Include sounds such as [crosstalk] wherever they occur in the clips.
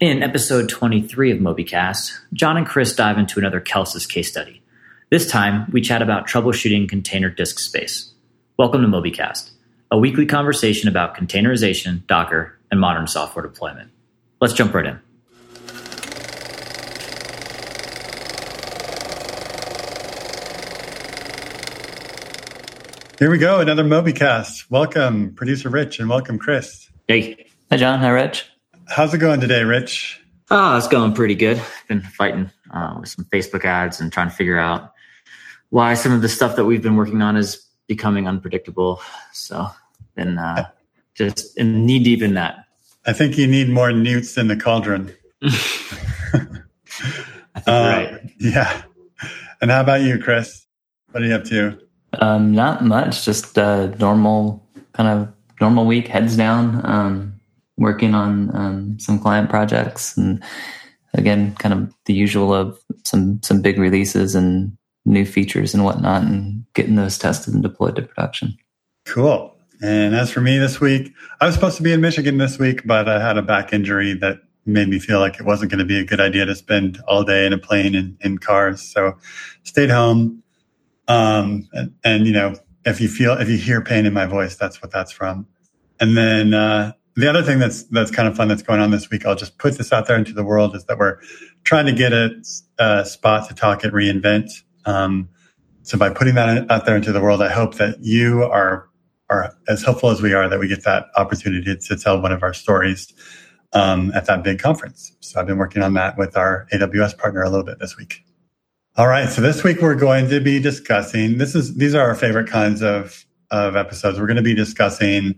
In episode 23 of MobyCast, John and Chris dive into another Kelsus case study. This time, we chat about troubleshooting container disk space. Welcome to MobyCast, a weekly conversation about containerization, Docker, and modern software deployment. Let's jump right in. Here we go, another MobyCast. Welcome, producer Rich, and welcome, Chris. Hey. Hi, John. Hi, Rich. How's it going today, Rich? Oh, it's going pretty good. Been fighting uh, with some Facebook ads and trying to figure out why some of the stuff that we've been working on is becoming unpredictable. So, been uh, just in knee deep in that. I think you need more newts in the cauldron. I [laughs] think [laughs] uh, right. Yeah. And how about you, Chris? What are you up to? Um, not much. Just a normal kind of normal week. Heads down. Um, working on um, some client projects and again kind of the usual of some some big releases and new features and whatnot and getting those tested and deployed to production. Cool. And as for me this week i was supposed to be in michigan this week but i had a back injury that made me feel like it wasn't going to be a good idea to spend all day in a plane and in cars. So stayed home. Um, and, and you know if you feel if you hear pain in my voice that's what that's from. And then uh, the other thing that's that's kind of fun that's going on this week, I'll just put this out there into the world, is that we're trying to get a, a spot to talk at reInvent. Um, so by putting that out there into the world, I hope that you are are as helpful as we are that we get that opportunity to tell one of our stories um, at that big conference. So I've been working on that with our AWS partner a little bit this week. All right, so this week we're going to be discussing. This is these are our favorite kinds of of episodes. We're going to be discussing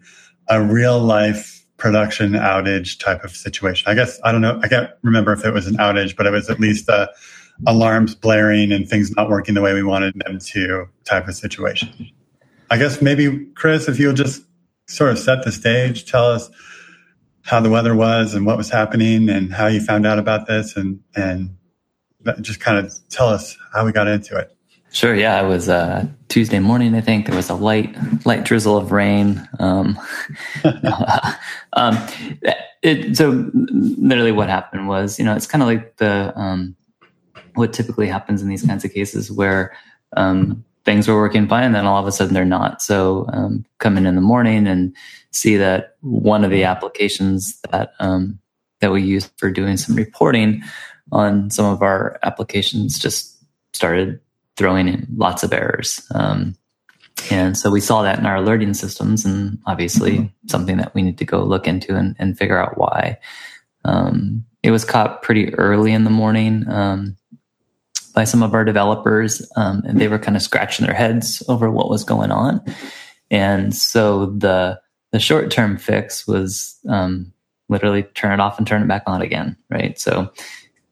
a real life production outage type of situation. I guess I don't know. I can't remember if it was an outage, but it was at least a alarms blaring and things not working the way we wanted them to type of situation. I guess maybe Chris, if you'll just sort of set the stage, tell us how the weather was and what was happening and how you found out about this and and just kind of tell us how we got into it. Sure. Yeah, it was uh, Tuesday morning. I think there was a light, light drizzle of rain. Um, [laughs] um, it, so literally, what happened was, you know, it's kind of like the um, what typically happens in these kinds of cases where um, things were working fine, and then all of a sudden they're not. So um, come in in the morning and see that one of the applications that um, that we use for doing some reporting on some of our applications just started throwing in lots of errors. Um, and so we saw that in our alerting systems, and obviously mm-hmm. something that we need to go look into and, and figure out why. Um, it was caught pretty early in the morning um, by some of our developers, um, and they were kind of scratching their heads over what was going on. And so the the short term fix was um, literally turn it off and turn it back on again, right? So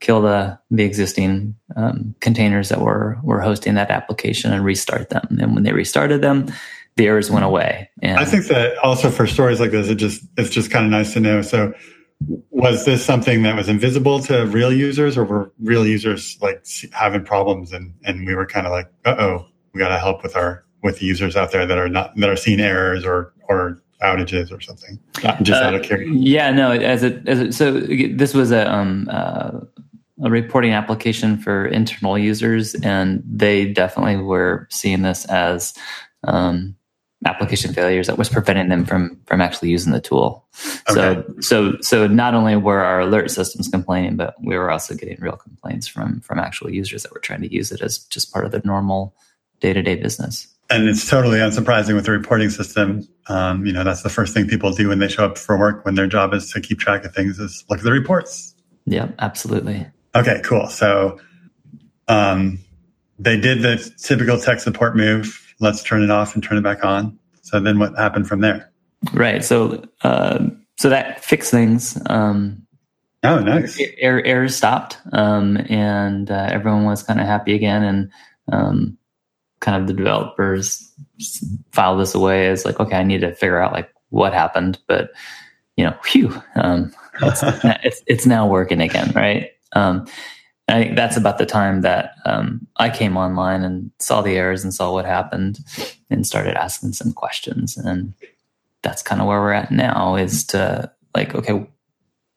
kill the the existing um, containers that were were hosting that application and restart them. And when they restarted them, the errors went away. And I think that also for stories like this, it just it's just kind of nice to know. So, was this something that was invisible to real users, or were real users like having problems, and and we were kind of like, uh oh, we got to help with our with the users out there that are not that are seeing errors or or outages or something not just uh, out of curiosity yeah no as it, as it so this was a um uh a reporting application for internal users, and they definitely were seeing this as um, application failures that was preventing them from from actually using the tool. Okay. So so so not only were our alert systems complaining, but we were also getting real complaints from from actual users that were trying to use it as just part of their normal day to day business. And it's totally unsurprising with the reporting system. Um, you know, that's the first thing people do when they show up for work when their job is to keep track of things is look at the reports. Yeah, absolutely. Okay, cool. So um, they did the typical tech support move. Let's turn it off and turn it back on. So then what happened from there? Right. So uh, so that fixed things. Um, oh, nice. Errors error stopped, um, and uh, everyone was kind of happy again. And um, kind of the developers file this away as like, okay, I need to figure out like what happened. But you know, phew, um, [laughs] it's, it's, it's now working again, right? Um, I think that's about the time that um, I came online and saw the errors and saw what happened and started asking some questions. And that's kind of where we're at now is to like, okay,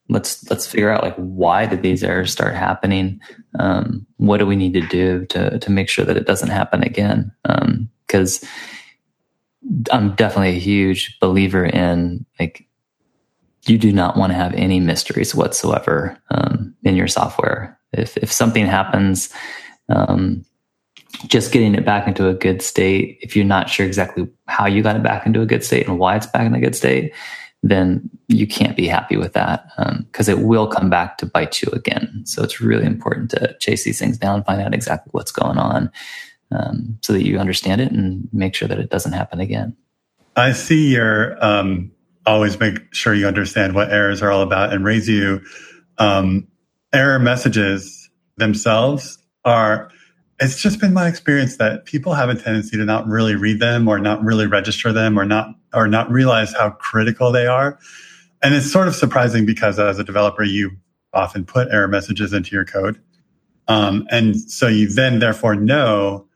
let's let's figure out like why did these errors start happening? Um, what do we need to do to to make sure that it doesn't happen again? Because um, I'm definitely a huge believer in like you do not want to have any mysteries whatsoever um, in your software. If if something happens, um, just getting it back into a good state. If you're not sure exactly how you got it back into a good state and why it's back in a good state, then you can't be happy with that because um, it will come back to bite you again. So it's really important to chase these things down, find out exactly what's going on, um, so that you understand it and make sure that it doesn't happen again. I see your um, always make sure you understand what errors are all about and raise you um, error messages themselves are it's just been my experience that people have a tendency to not really read them or not really register them or not or not realize how critical they are and it's sort of surprising because as a developer you often put error messages into your code um, and so you then therefore know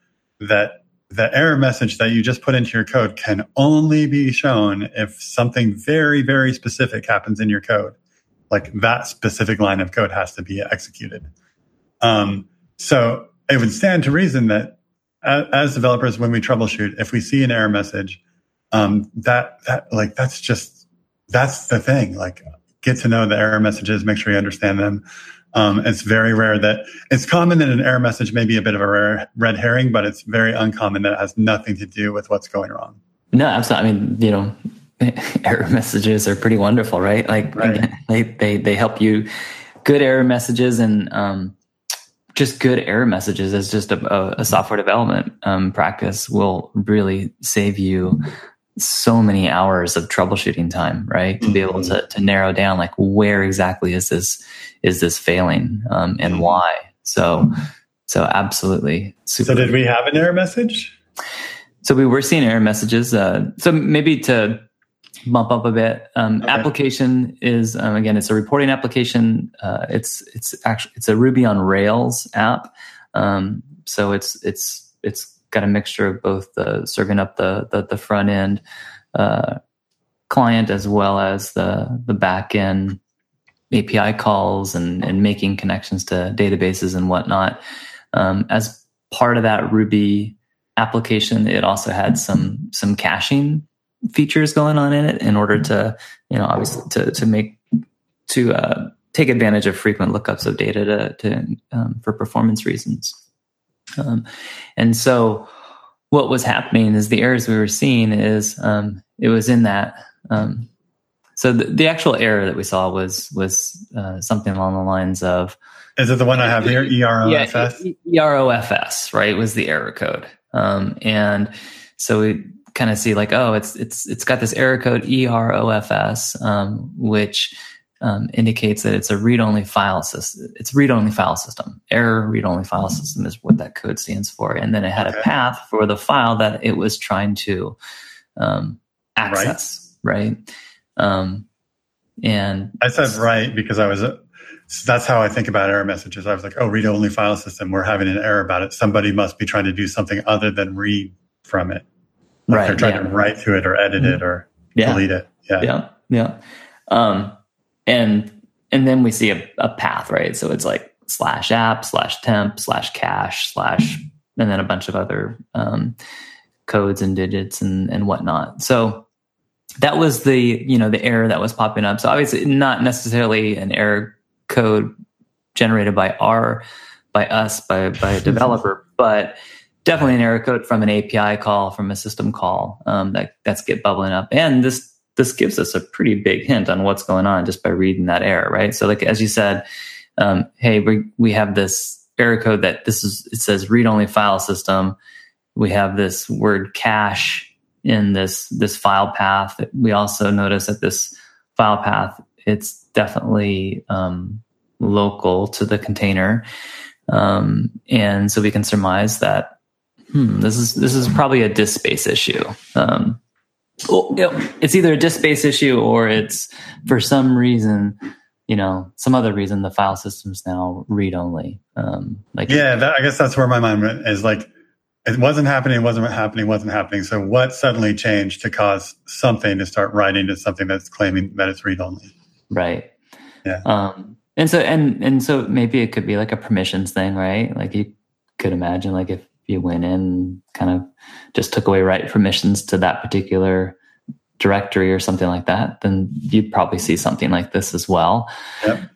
that the error message that you just put into your code can only be shown if something very, very specific happens in your code. Like that specific line of code has to be executed. Um, so it would stand to reason that as, as, developers, when we troubleshoot, if we see an error message, um, that, that, like, that's just, that's the thing. Like, get to know the error messages, make sure you understand them. Um, it's very rare that it's common that an error message may be a bit of a rare red herring, but it's very uncommon that it has nothing to do with what's going wrong. No, absolutely. I mean, you know, [laughs] error messages are pretty wonderful, right? Like right. Again, [laughs] they, they, they help you good error messages and, um, just good error messages as just a, a software development um, practice will really save you so many hours of troubleshooting time, right? To be able to, to narrow down like where exactly is this is this failing um, and mm-hmm. why. So so absolutely. Super. So did we have an error message? So we were seeing error messages. Uh, so maybe to bump up a bit, um, okay. application is um, again it's a reporting application. Uh, it's it's actually it's a Ruby on Rails app. Um, so it's it's it's got a mixture of both the serving up the the, the front end uh, client as well as the the back end API calls and and making connections to databases and whatnot. Um, as part of that Ruby application, it also had some some caching features going on in it in order to you know obviously to to make to uh, take advantage of frequent lookups of data to, to um, for performance reasons. Um, and so what was happening is the errors we were seeing is um, it was in that. Um, so the, the, actual error that we saw was was uh, something along the lines of. Is it the one I have here? EROFS. Yeah, EROFS, right? Was the error code, um, and so we kind of see like, oh, it's it's it's got this error code EROFS, um, which um, indicates that it's a read-only file system. It's read-only file system. Error read-only file system is what that code stands for. And then it had okay. a path for the file that it was trying to um, access. Right. right? Um, and I said right because I was. Uh, that's how I think about error messages. I was like, oh, read-only file system. We're having an error about it. Somebody must be trying to do something other than read from it. Like right. They're trying yeah. to write through it or edit mm-hmm. it or yeah. delete it. Yeah. Yeah. Yeah. Um, and and then we see a, a path, right? So it's like slash app slash temp slash cache slash and then a bunch of other um, codes and digits and and whatnot. So that was the you know the error that was popping up. So obviously not necessarily an error code generated by our by us by by a [laughs] developer, but definitely an error code from an API call from a system call um, that that's get bubbling up. And this this gives us a pretty big hint on what's going on just by reading that error, right? So, like as you said, um, hey, we we have this error code that this is it says read only file system. We have this word cache in this this file path. We also notice that this file path it's definitely um, local to the container, um, and so we can surmise that hmm, this is this is probably a disk space issue. Um, well, you know, it's either a disk space issue or it's for some reason, you know, some other reason the file system's now read only. Um, like yeah, that, I guess that's where my mind went is like it wasn't happening, it wasn't happening, wasn't happening. So what suddenly changed to cause something to start writing to something that's claiming that it's read only? Right. Yeah. Um, and so and and so maybe it could be like a permissions thing, right? Like you could imagine like if you went in and kind of just took away write permissions to that particular directory or something like that, then you'd probably see something like this as well. Yep.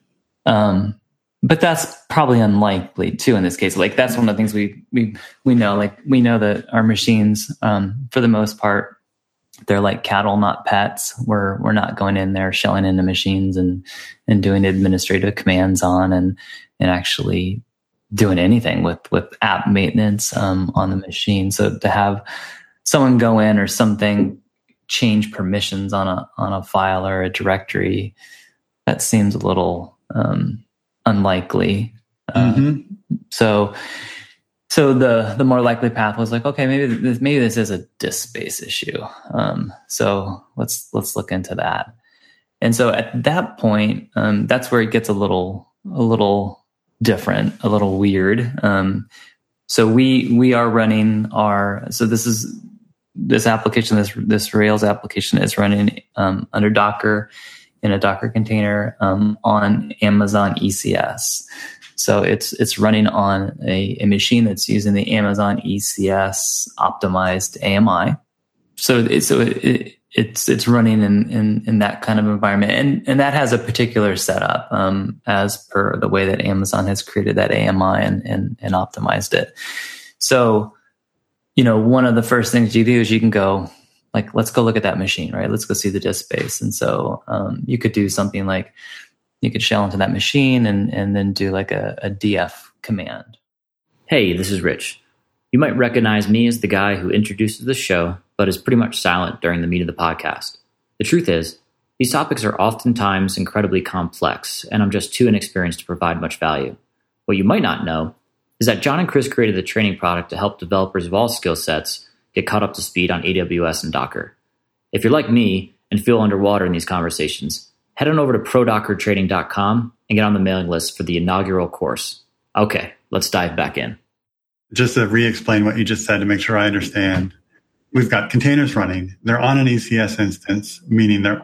Um, but that's probably unlikely too in this case. Like that's one of the things we we we know. Like we know that our machines, um, for the most part, they're like cattle, not pets. We're we're not going in there shelling into machines and and doing administrative commands on and and actually doing anything with with app maintenance um, on the machine. So to have someone go in or something change permissions on a on a file or a directory, that seems a little um, unlikely. Uh, Mhm. so so the the more likely path was like, okay, maybe this, maybe this is a disk space issue. Um, so let's let's look into that. And so at that point, um, that's where it gets a little a little different, a little weird. Um, so we we are running our so this is this application this this Rails application is running um, under Docker in a Docker container um, on Amazon ECS. So it's it's running on a, a machine that's using the Amazon ECS optimized AMI. So it, so it, it's it's running in, in in that kind of environment, and and that has a particular setup um, as per the way that Amazon has created that AMI and and, and optimized it. So you know, one of the first things you do is you can go like, let's go look at that machine, right? Let's go see the disk space. And so um, you could do something like you could shell into that machine and and then do like a, a df command. Hey, this is Rich. You might recognize me as the guy who introduces the show, but is pretty much silent during the meat of the podcast. The truth is, these topics are oftentimes incredibly complex, and I'm just too inexperienced to provide much value. What you might not know is that John and Chris created the training product to help developers of all skill sets get caught up to speed on AWS and Docker. If you're like me and feel underwater in these conversations, head on over to prodockertraining.com and get on the mailing list for the inaugural course. Okay, let's dive back in. Just to re-explain what you just said to make sure I understand. We've got containers running. They're on an ECS instance, meaning they're,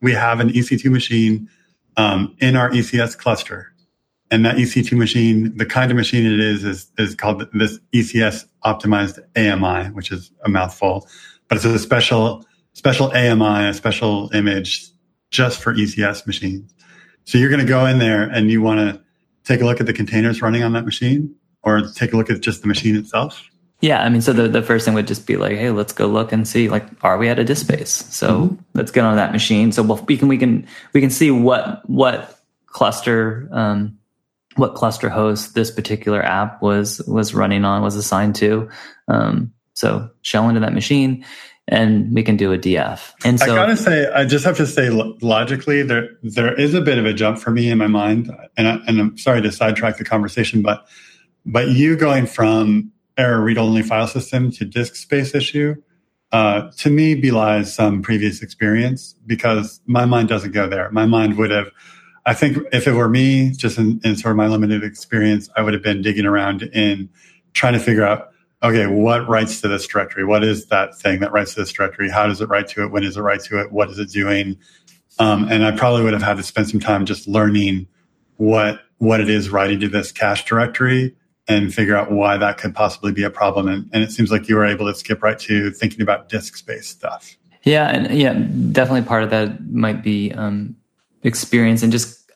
we have an EC2 machine um, in our ECS cluster. And that EC2 machine, the kind of machine it is, is, is called this ECS optimized AMI, which is a mouthful, but it's a special, special AMI, a special image just for ECS machines. So you're going to go in there and you want to take a look at the containers running on that machine or take a look at just the machine itself. Yeah, I mean, so the, the first thing would just be like, hey, let's go look and see, like, are we at a disk space? So mm-hmm. let's get on that machine. So we'll, we can we can we can see what what cluster um, what cluster host this particular app was was running on was assigned to. Um, so shell into that machine, and we can do a DF. And so I gotta say, I just have to say, logically, there there is a bit of a jump for me in my mind, and I, and I'm sorry to sidetrack the conversation, but but you going from error read only file system to disk space issue. Uh, to me, belies some previous experience because my mind doesn't go there. My mind would have I think if it were me, just in, in, sort of my limited experience, I would have been digging around in trying to figure out, okay, what writes to this directory? What is that thing that writes to this directory? How does it write to it? When does it write to it? What is it doing? Um, and I probably would have had to spend some time just learning what what it is writing to this cache directory and figure out why that could possibly be a problem. And, and it seems like you were able to skip right to thinking about disk space stuff. Yeah, and yeah, definitely part of that might be um, experience and just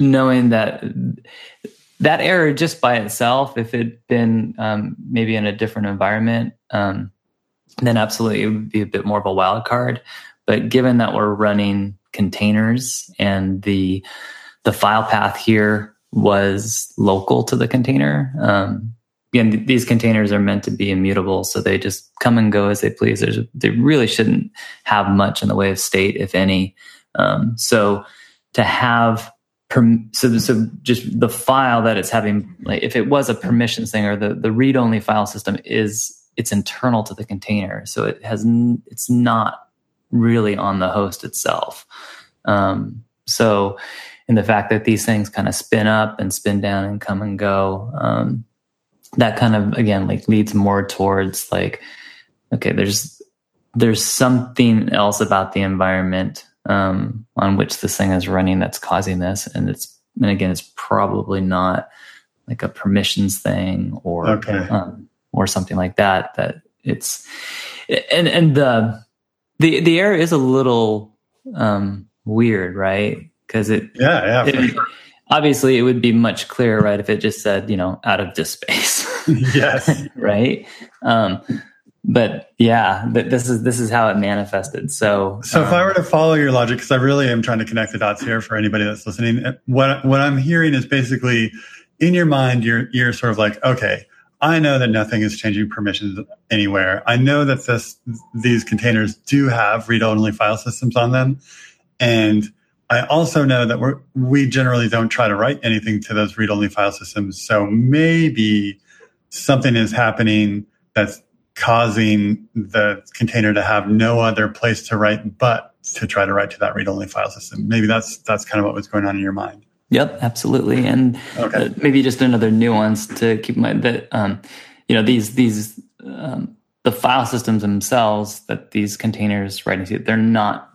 knowing that that error just by itself, if it'd been um, maybe in a different environment, um, then absolutely it would be a bit more of a wild card. But given that we're running containers and the the file path here was local to the container, um, again, these containers are meant to be immutable, so they just come and go as they please. There's, they really shouldn't have much in the way of state, if any. Um, so to have so so just the file that it's having like if it was a permissions thing or the the read only file system is it's internal to the container so it has it's not really on the host itself um, so in the fact that these things kind of spin up and spin down and come and go um, that kind of again like leads more towards like okay there's there's something else about the environment um, on which this thing is running that's causing this, and it's and again, it's probably not like a permissions thing or Okay. um, or something like that. That it's and and the the the error is a little um, weird, right? Because it Yeah, yeah, it- sure. obviously it would be much clearer, right, if it just said you know out of disk space. [laughs] yes. [laughs] right? Um, but yeah, th- this is this is how it manifested. So, So if um, I were to follow your logic, because I really am trying to connect the dots here for anybody that's listening, what what I'm hearing is basically in your mind, you're you're sort of like, okay, I know that nothing is changing permissions anywhere. I know that this these containers do have read-only file systems on them, and I also know that we're, we generally don't try to write anything to those read-only file systems. So maybe something is happening that's causing the container to have no other place to write but to try to write to that read-only file system. Maybe that's that's kind of what was going on in your mind. Yep, absolutely. And Okay. uh, maybe just another nuance to keep in mind that um, you know these these um, the file systems themselves that these containers writing to they're not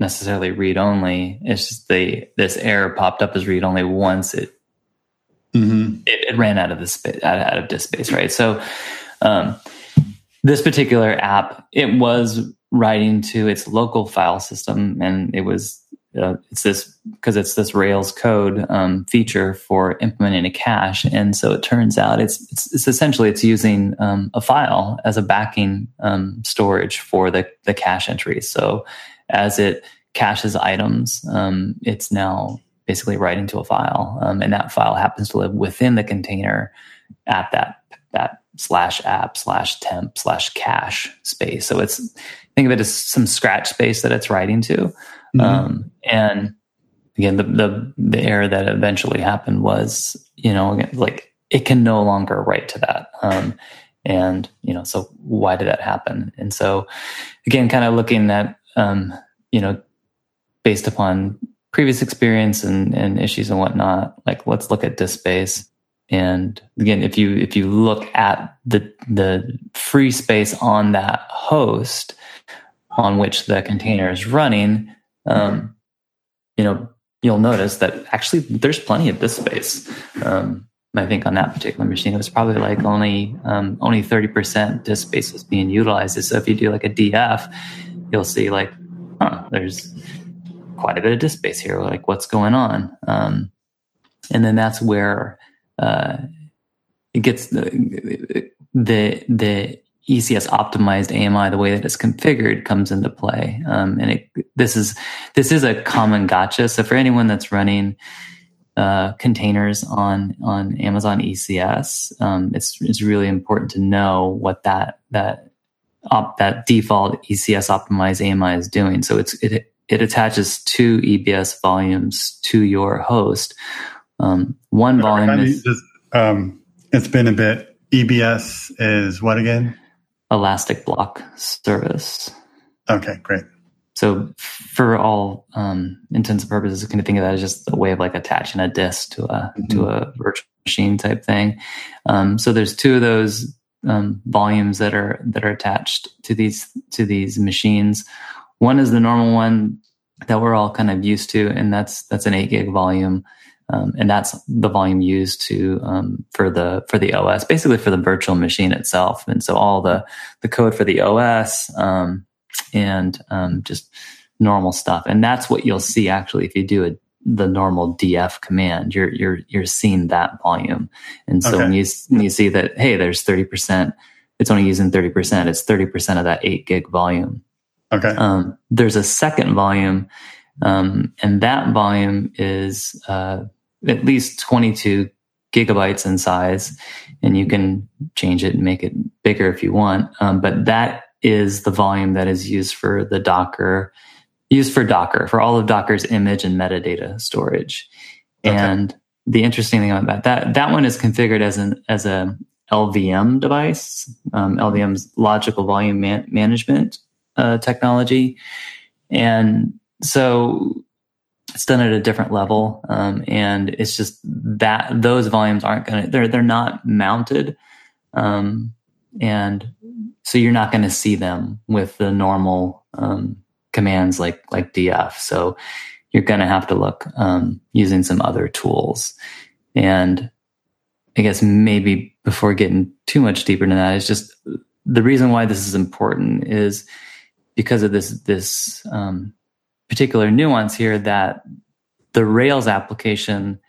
necessarily read only. It's just the this error popped up as read only once it Mm-hmm. it, it ran out of the space out, out of disk space, right? So um, this particular app it was writing to its local file system, and it was uh, it's this because it's this Rails code um, feature for implementing a cache, and so it turns out it's it's, it's essentially it's using um, a file as a backing um, storage for the the cache entries. So as it caches items, um, it's now basically writing to a file, um, and that file happens to live within the container at that that slash app slash temp slash cache space. So it's think of it as some scratch space that it's writing to. Mm-hmm. Um, and again, the, the the error that eventually happened was, you know, like it can no longer write to that. Um, and you know, so why did that happen? And so, again, kind of looking at, um, you know, based upon previous experience and, and issues and whatnot, like let's look at disk space. And again, if you if you look at the the free space on that host on which the container is running, um, you know, you'll notice that actually there's plenty of disk space. Um, I think on that particular machine, it was probably like only um, only thirty percent disk space was being utilized. So if you do like a DF, you'll see like, huh, there's quite a bit of disk space here. Like, what's going on? Um, and then that's where uh, it gets the the the ECS optimized AMI, the way that it's configured, comes into play. Um, and it, this is this is a common gotcha. So for anyone that's running uh, containers on on Amazon ECS, um, it's it's really important to know what that that op, that default ECS optimized AMI is doing. So it's it it attaches two EBS volumes to your host. Um, one volume is just, um, it's been a bit. EBS is what again? Elastic Block Service. Okay, great. So for all um, intents and purposes, can you can think of that as just a way of like attaching a disk to a Mhm. to a virtual machine type thing. Um, so there's two of those um, volumes that are that are attached to these to these machines. One is the normal one that we're all kind of used to, and that's that's an eight gig volume. Um, and that's the volume used to um, for the for the OS, basically for the virtual machine itself. And so all the the code for the OS um, and um, just normal stuff. And that's what you'll see actually if you do a, the normal df command. You're you're you're seeing that volume. And so Okay. when you when you see that hey, there's thirty percent, it's only using thirty percent. It's thirty percent of that eight gig volume. Okay. Um, there's a second volume, um, and that volume is uh, at least 22 gigabytes in size, and you can change it and make it bigger if you want. Um, but that is the volume that is used for the Docker, used for Docker, for all of Docker's image and metadata storage. Okay. And the interesting thing about that, that that one is configured as an as a LVM device, um, LVM's logical volume man- management uh, technology, and so it's done at a different level, um, and it's just that those volumes aren't going to they're they're not mounted, um, and so you're not going to see them with the normal um, commands like like df. So you're going to have to look um, using some other tools. And I guess maybe before getting too much deeper into that is just the reason why this is important is because of this this um, particular nuance here that the Rails application,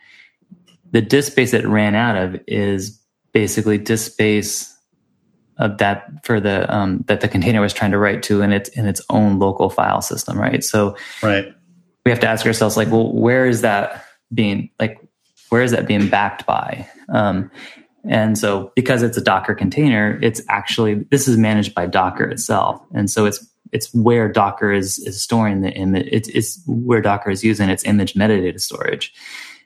the disk space it ran out of is basically disk space of that for the um, that the container was trying to write to in its in its own local file system, right? So right, we have to ask ourselves like, well, where is that being like where is that being backed by? Um, and so because it's a Docker container, it's actually this is managed by Docker itself, and so it's it's where Docker is is storing the image. It's, it's where Docker is using its image metadata storage,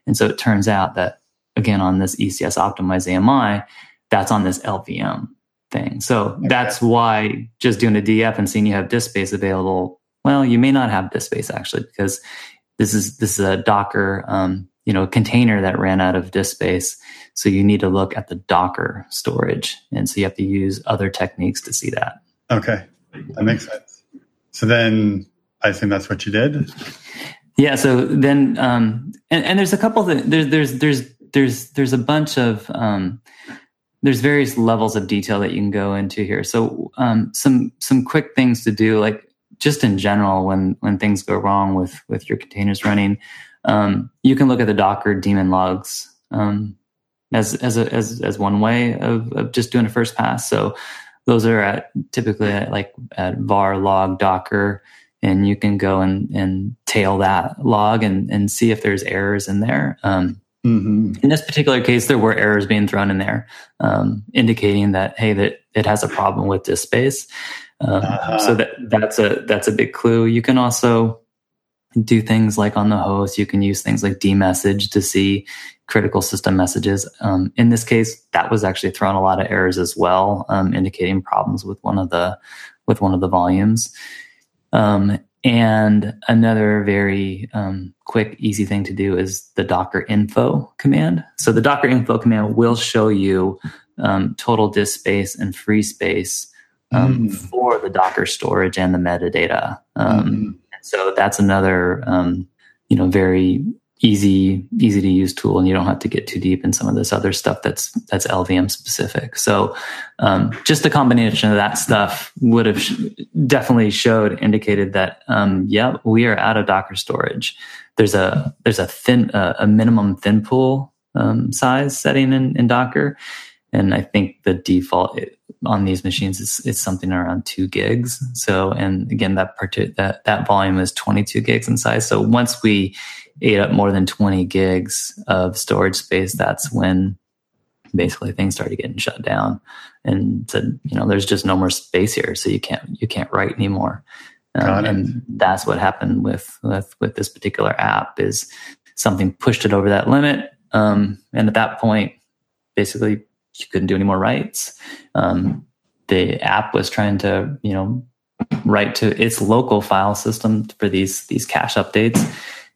and so it turns out that again on this ECS optimized AMI, that's on this LVM thing. So okay. that's why just doing a DF and seeing you have disk space available. Well, you may not have disk space actually because this is this is a Docker um, you know container that ran out of disk space. So you need to look at the Docker storage, and so you have to use other techniques to see that. Okay, that makes sense. So then I assume that's what you did. Yeah. So then, um, and, and there's a couple of there's there's there's there's there's a bunch of um, there's various levels of detail that you can go into here. So um, some some quick things to do, like just in general, when when things go wrong with with your containers running, um, you can look at the Docker daemon logs um, as as a, as as one way of, of just doing a first pass. So those are at typically at like at var log Docker, and you can go and and tail that log and and see if there's errors in there. Um, mm-hmm. In this particular case, there were errors being thrown in there, um, indicating that hey, that it has a problem with disk space. Um, uh-huh. So that that's a that's a big clue. You can also do things like on the host. You can use things like dmesg to see critical system messages. Um, in this case, that was actually throwing a lot of errors as well, um, indicating problems with one of the with one of the volumes. Um, and another very um, quick, easy thing to do is the Docker info command. So the Docker info command will show you um, total disk space and free space um, mm. for the Docker storage and the metadata. Mm so that's another, um, you know, very easy, easy to use tool, and you don't have to get too deep in some of this other stuff that's that's LVM specific. So, um, just a combination of that stuff would have sh- definitely showed indicated that, um, yeah, we are out of Docker storage. There's a there's a thin uh, a minimum thin pool um, size setting in, in Docker, and I think the default on these machines is it's something around two gigs. So, and again, that part that that volume is 22 gigs in size. So once we ate up more than 20 gigs of storage space, that's when basically things started getting shut down and said, you know, there's just no more space here, so you can't you can't write anymore. Um, and that's what happened with, with with this particular app is something pushed it over that limit. Um, and at that point, basically you couldn't do any more writes. Um, the app was trying to, you know, write to its local file system for these these cache updates,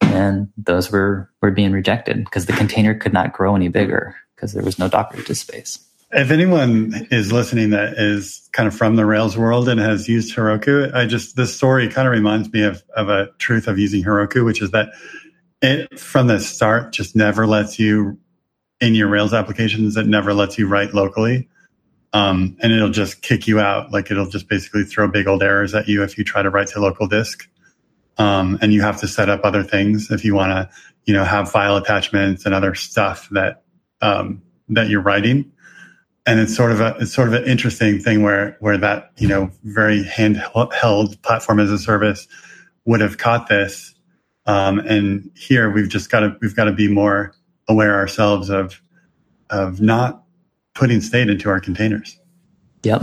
and those were were being rejected because the container could not grow any bigger because there was no Docker disk space. If anyone is listening that is kind of from the Rails world and has used Heroku, I just this story kind of reminds me of of a truth of using Heroku, which is that it from the start just never lets you in your Rails applications that never lets you write locally. Um, and it'll just kick you out. Like it'll just basically throw big old errors at you if you try to write to local disk. Um, and you have to set up other things if you want to, you know, have file attachments and other stuff that, um, that you're writing. And it's sort of a, it's sort of an interesting thing where, where that, you know, very handheld platform as a service would have caught this. Um, and here we've just got to, we've got to be more, aware ourselves of of not putting state into our containers. Yep,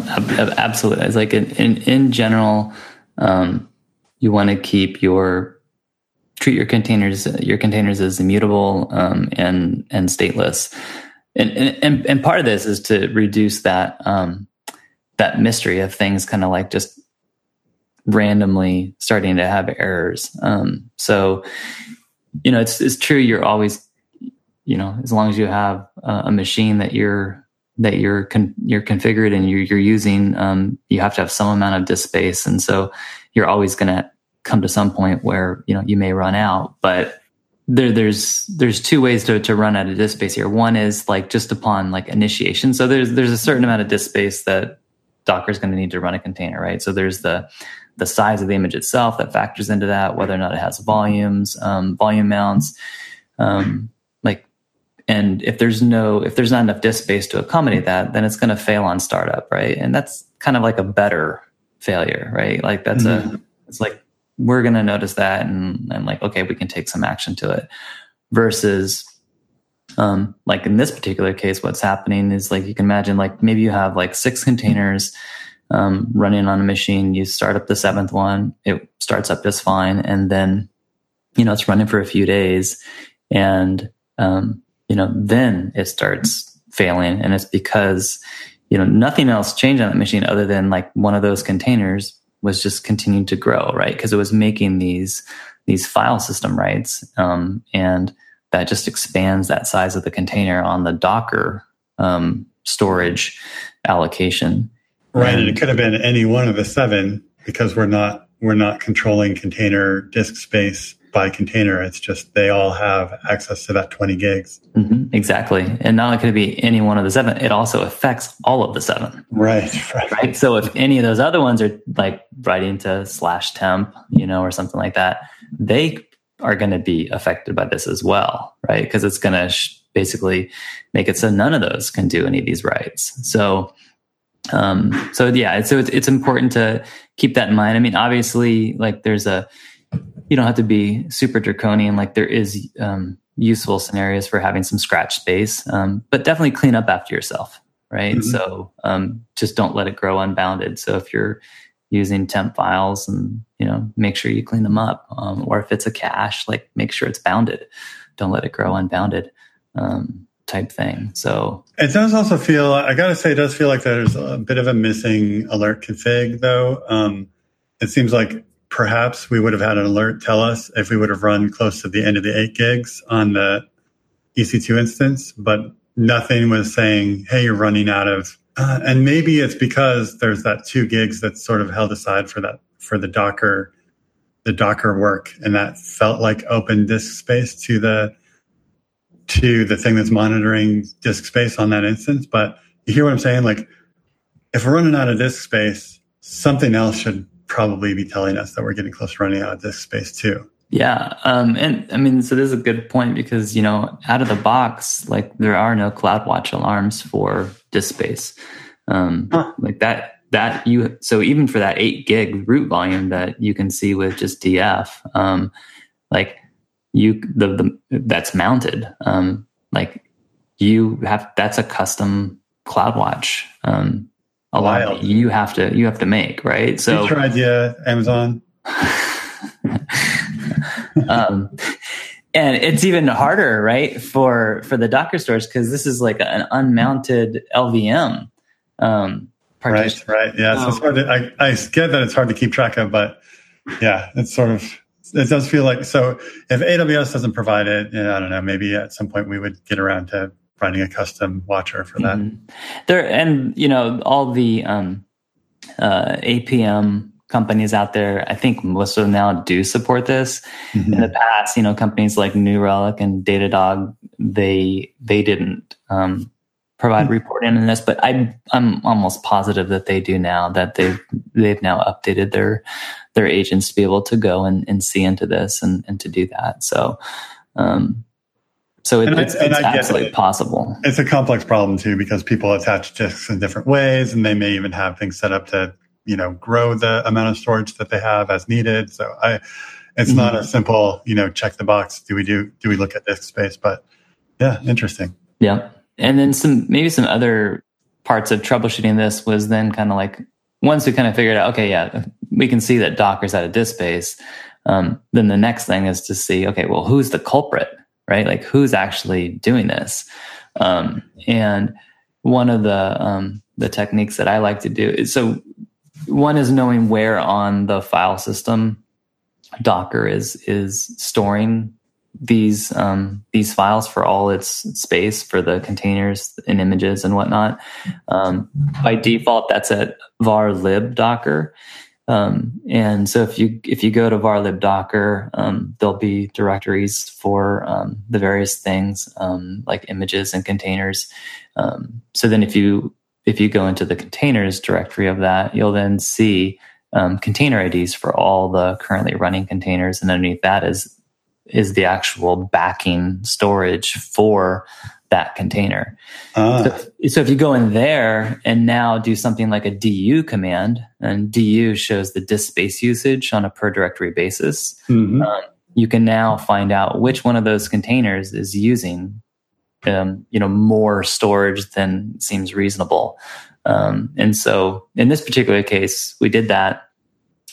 absolutely. It's like in in, in general, um, you want to keep your treat your containers your containers as immutable um, and and stateless. And, and and part of this is to reduce that um, that mystery of things kind of like just randomly starting to have errors. Um, so, you know, it's it's true. You're always you know, as long as you have a machine that you're that you're con- you're configured and you're, you're using, um, you have to have some amount of disk space, and so you're always going to come to some point where you know you may run out, but there, there's there's two ways to, to run out of disk space here. One is like just upon like initiation. So there's there's a certain amount of disk space that Docker is going to need to run a container, right? So there's the the size of the image itself that factors into that, whether or not it has volumes, um, volume mounts, um, and if there's no if there's not enough disk space to accommodate that, then it's going to fail on startup, right? And that's kind of like a better failure, right? Like that's mm-hmm. a it's like we're going to notice that and, and like, okay, we can take some action to it versus, um, like in this particular case, what's happening is like, you can imagine like maybe you have like six containers, um, running on a machine. You start up the seventh one. It starts up just fine. And then, you know, it's running for a few days and, um, you know, then it starts failing. And it's because, you know, nothing else changed on that machine other than like one of those containers was just continuing to grow, right? Because it was making these these file system writes, um, and that just expands that size of the container on the Docker um, storage allocation. Right, and, and it could have been any one of the seven because we're not we're not controlling container disk space by container. It's just they all have access to that 20 gigs. Mm-hmm, exactly. And not only could it be any one of the seven, it also affects all of the seven. Right, [laughs] right. Right. So if any of those other ones are like writing to slash temp, you know, or something like that, they are going to be affected by this as well, right? Because it's going to sh- basically make it so none of those can do any of these writes. So, um, so yeah, so it's, it's important to keep that in mind. I mean, obviously, like there's a, you don't have to be super draconian. Like there is um, useful scenarios for having some scratch space, um, but definitely clean up after yourself, right? Mm-hmm. So um, just don't let it grow unbounded. So if you're using temp files and you know make sure you clean them up, um, or if it's a cache, like make sure it's bounded. Don't let it grow unbounded. Um, type thing. So it does also feel, I gotta say, it does feel like there's a bit of a missing alert config though. Um, it seems like perhaps we would have had an alert tell us if we would have run close to the end of the eight gigs on the EC2 instance, but nothing was saying, hey, you're running out of. Uh, and maybe it's because there's that two gigs that's sort of held aside for that for the Docker, the Docker work, and that felt like open disk space to the to the thing that's monitoring disk space on that instance. But you hear what I'm saying? Like, if we're running out of disk space, something else should probably be telling us that we're getting close to running out of disk space too. Yeah. Um, and I mean, so this is a good point because, you know, out of the box, like there are no CloudWatch alarms for disk space. Um, huh. Like that, that you, so even for that eight gig root volume that you can see with just DF, um, like you, the, the, that's mounted. Um, like you have, that's a custom CloudWatch. Um, a lot you have to you have to make right? So Future idea amazon. [laughs] Um, and it's even harder right for for the docker stores because this is like an unmounted lvm um, right right yeah so it's hard to, I, I get that it's hard to keep track of but yeah it's sort of it does feel like so if aws doesn't provide it you know, i don't know maybe at some point we would get around to Finding a custom watcher for that. Mm-hmm. There and you know all the um, uh, APM companies out there. I think most of them now do support this. Mm-hmm. In the past, you know, companies like New Relic and Datadog, they they didn't um, provide mm-hmm. reporting in this, but I'm I'm almost positive that they do now. That they've they've now updated their their agents to be able to go and, and see into this and, and to do that. So um, so it, it's, I, it's absolutely it. possible. It's a complex problem too because people attach disks in different ways, and they may even have things set up to you know grow the amount of storage that they have as needed. So I, it's mm-hmm. not a simple you know check the box. Do we do do we look at disk space? But yeah, interesting. Yeah, and then some maybe some other parts of troubleshooting this was then kind of like once we kind of figured out, okay, yeah, we can see that Docker's out of disk space. Um, then the next thing is to see, okay, well, who's the culprit? Right? Like who's actually doing this? Um, and one of the um, the techniques that I like to do is so one is knowing where on the file system Docker is is storing these um, these files for all its space for the containers and images and whatnot. Um, by default, that's at var lib docker. Um, and so if you if you go to varlib docker, um, there'll be directories for um, the various things um, like images and containers. Um, so then if you if you go into the containers directory of that, you'll then see um, container IDs for all the currently running containers, and underneath that is is the actual backing storage for that container. Ah. So, so, if you go in there and now do something like a du command, and du shows the disk space usage on a per directory basis, mm-hmm. um, you can now find out which one of those containers is using, um, you know, more storage than seems reasonable. Um, and so in this particular case, we did that,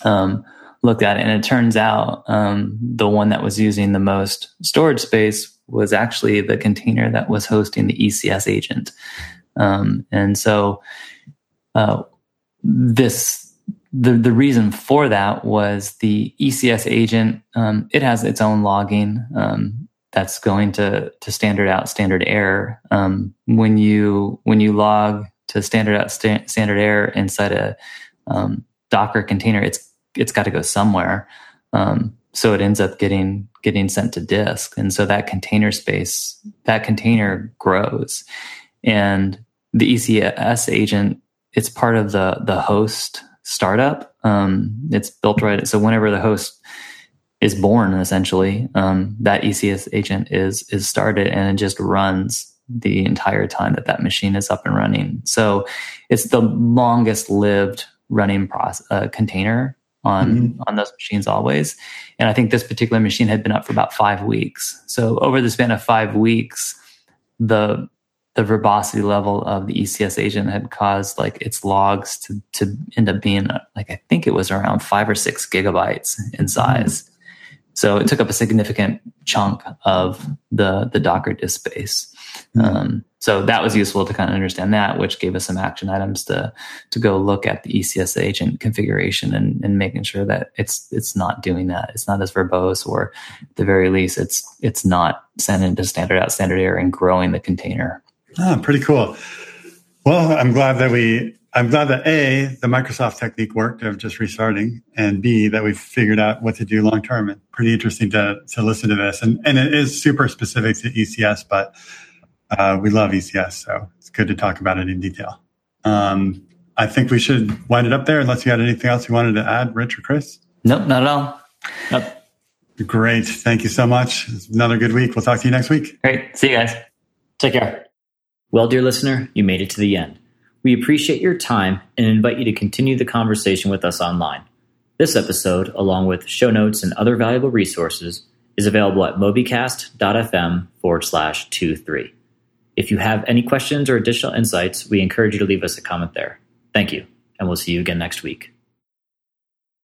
um, looked at it, and it turns out um, the one that was using the most storage space was actually the container that was hosting the ECS agent. Um, and so uh, this the the reason for that was the ECS agent. Um, it has its own logging um, that's going to to standard out standard error. Um, when you when you log to standard out sta- standard error inside a um, Docker container, it's it's got to go somewhere. Um, so it ends up getting getting sent to disk. And so that container space that container grows. And the ecs agent it's part of the the host startup. Um, it's built right so whenever the host is born essentially um, that ecs agent is is started and it just runs the entire time that that machine is up and running. So it's the longest lived running process, uh, container on mm-hmm. on those machines always. And I think this particular machine had been up for about five weeks. So over the span of five weeks, the the verbosity level of the ECS agent had caused like its logs to to end up being like I think it was around five or six gigabytes in size. Mm-hmm. So it took up a significant chunk of the the Docker disk space. Um, so that was useful to kind of understand that, which gave us some action items to to go look at the ECS agent configuration and, and making sure that it's it's not doing that. It's not as verbose, or at the very least, it's it's not sending to standard out standard error and growing the container. Ah, pretty cool. Well, I'm glad that we I'm glad that A, the Microsoft technique worked of just restarting, and B, that we figured out what to do long term. Pretty interesting to to listen to this. And and it is super specific to ECS, but uh, we love ECS, so it's good to talk about it in detail. Um, I think we should wind it up there, unless you had anything else you wanted to add, Rich or Chris. Nope, not at all. Nope. Great. Thank you so much. Another good week. We'll talk to you next week. Great. See you guys. Take care. Well, dear listener, you made it to the end. We appreciate your time and invite you to continue the conversation with us online. This episode, along with show notes and other valuable resources, is available at mobycast.fm forward slash 23. If you have any questions or additional insights, we encourage you to leave us a comment there. Thank you, and we'll see you again next week.